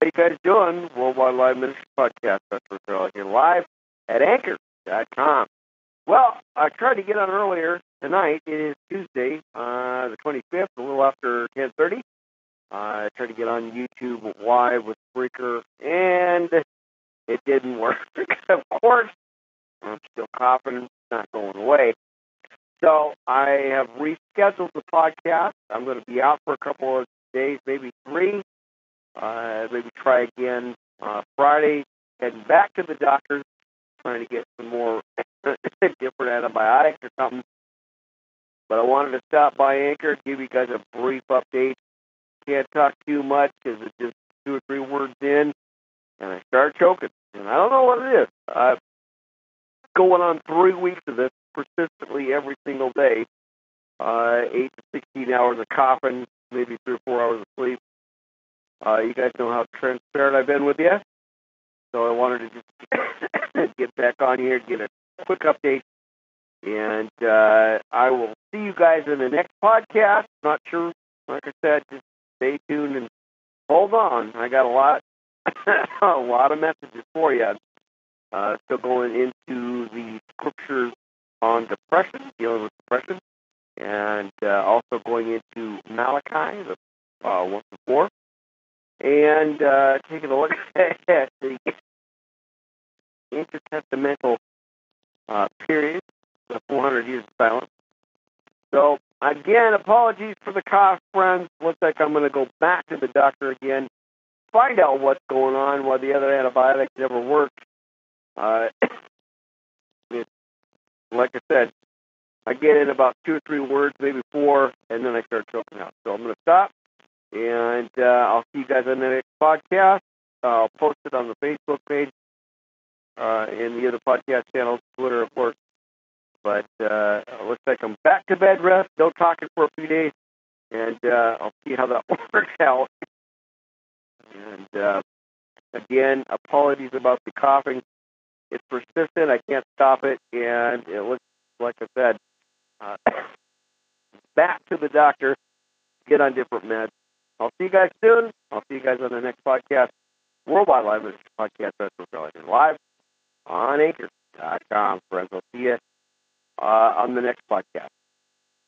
How you guys doing? Worldwide Live Ministry Podcast. That's what here live at Anchor.com. Well, I tried to get on earlier tonight. It is Tuesday, uh, the 25th, a little after 10:30. Uh, I tried to get on YouTube live with Spreaker, and it didn't work. of course, I'm still coughing. It's not going away. So I have rescheduled the podcast. I'm going to be out for a couple of days, maybe three. Uh, maybe try again uh, Friday. Heading back to the doctor, trying to get some more different antibiotics or something. But I wanted to stop by Anchor, give you guys a brief update. Can't talk too much because it's just two or three words in, and I start choking. And I don't know what it is. I'm going on three weeks of this persistently every single day. Uh, eight to sixteen hours of coughing, maybe three or four hours of sleep. Uh, you guys know how transparent I've been with you. So I wanted to just get back on here, get a quick update, and uh, I will see you guys in the next podcast. Not sure, like I said, just stay tuned and hold on. I got a lot, a lot of messages for you. Uh, still going into the scriptures on depression, dealing with depression, and uh, also going into Malachi, the uh, one before, and uh, taking a look at the intertestamental uh, period, the 400 years of silence. So, again, apologies for the cough, friends. Looks like I'm going to go back to the doctor again, find out what's going on, why the other antibiotics never worked. Uh, it, like I said, I get in about two or three words, maybe four, and then I start choking out. So I'm going to stop, and uh, I'll see you guys on the next podcast. I'll post it on the Facebook page uh, and the other podcast channels, Twitter, of course. But uh, looks like I'm back to bed rest, no talking for a few days, and uh, I'll see how that works out. And uh, again, apologies about the coughing. It's persistent. I can't stop it, and it looks like I said, uh, back to the doctor, get on different meds. I'll see you guys soon. I'll see you guys on the next podcast. Worldwide Live Podcast Festival live on Anchor.com, friends. I'll see you uh, on the next podcast.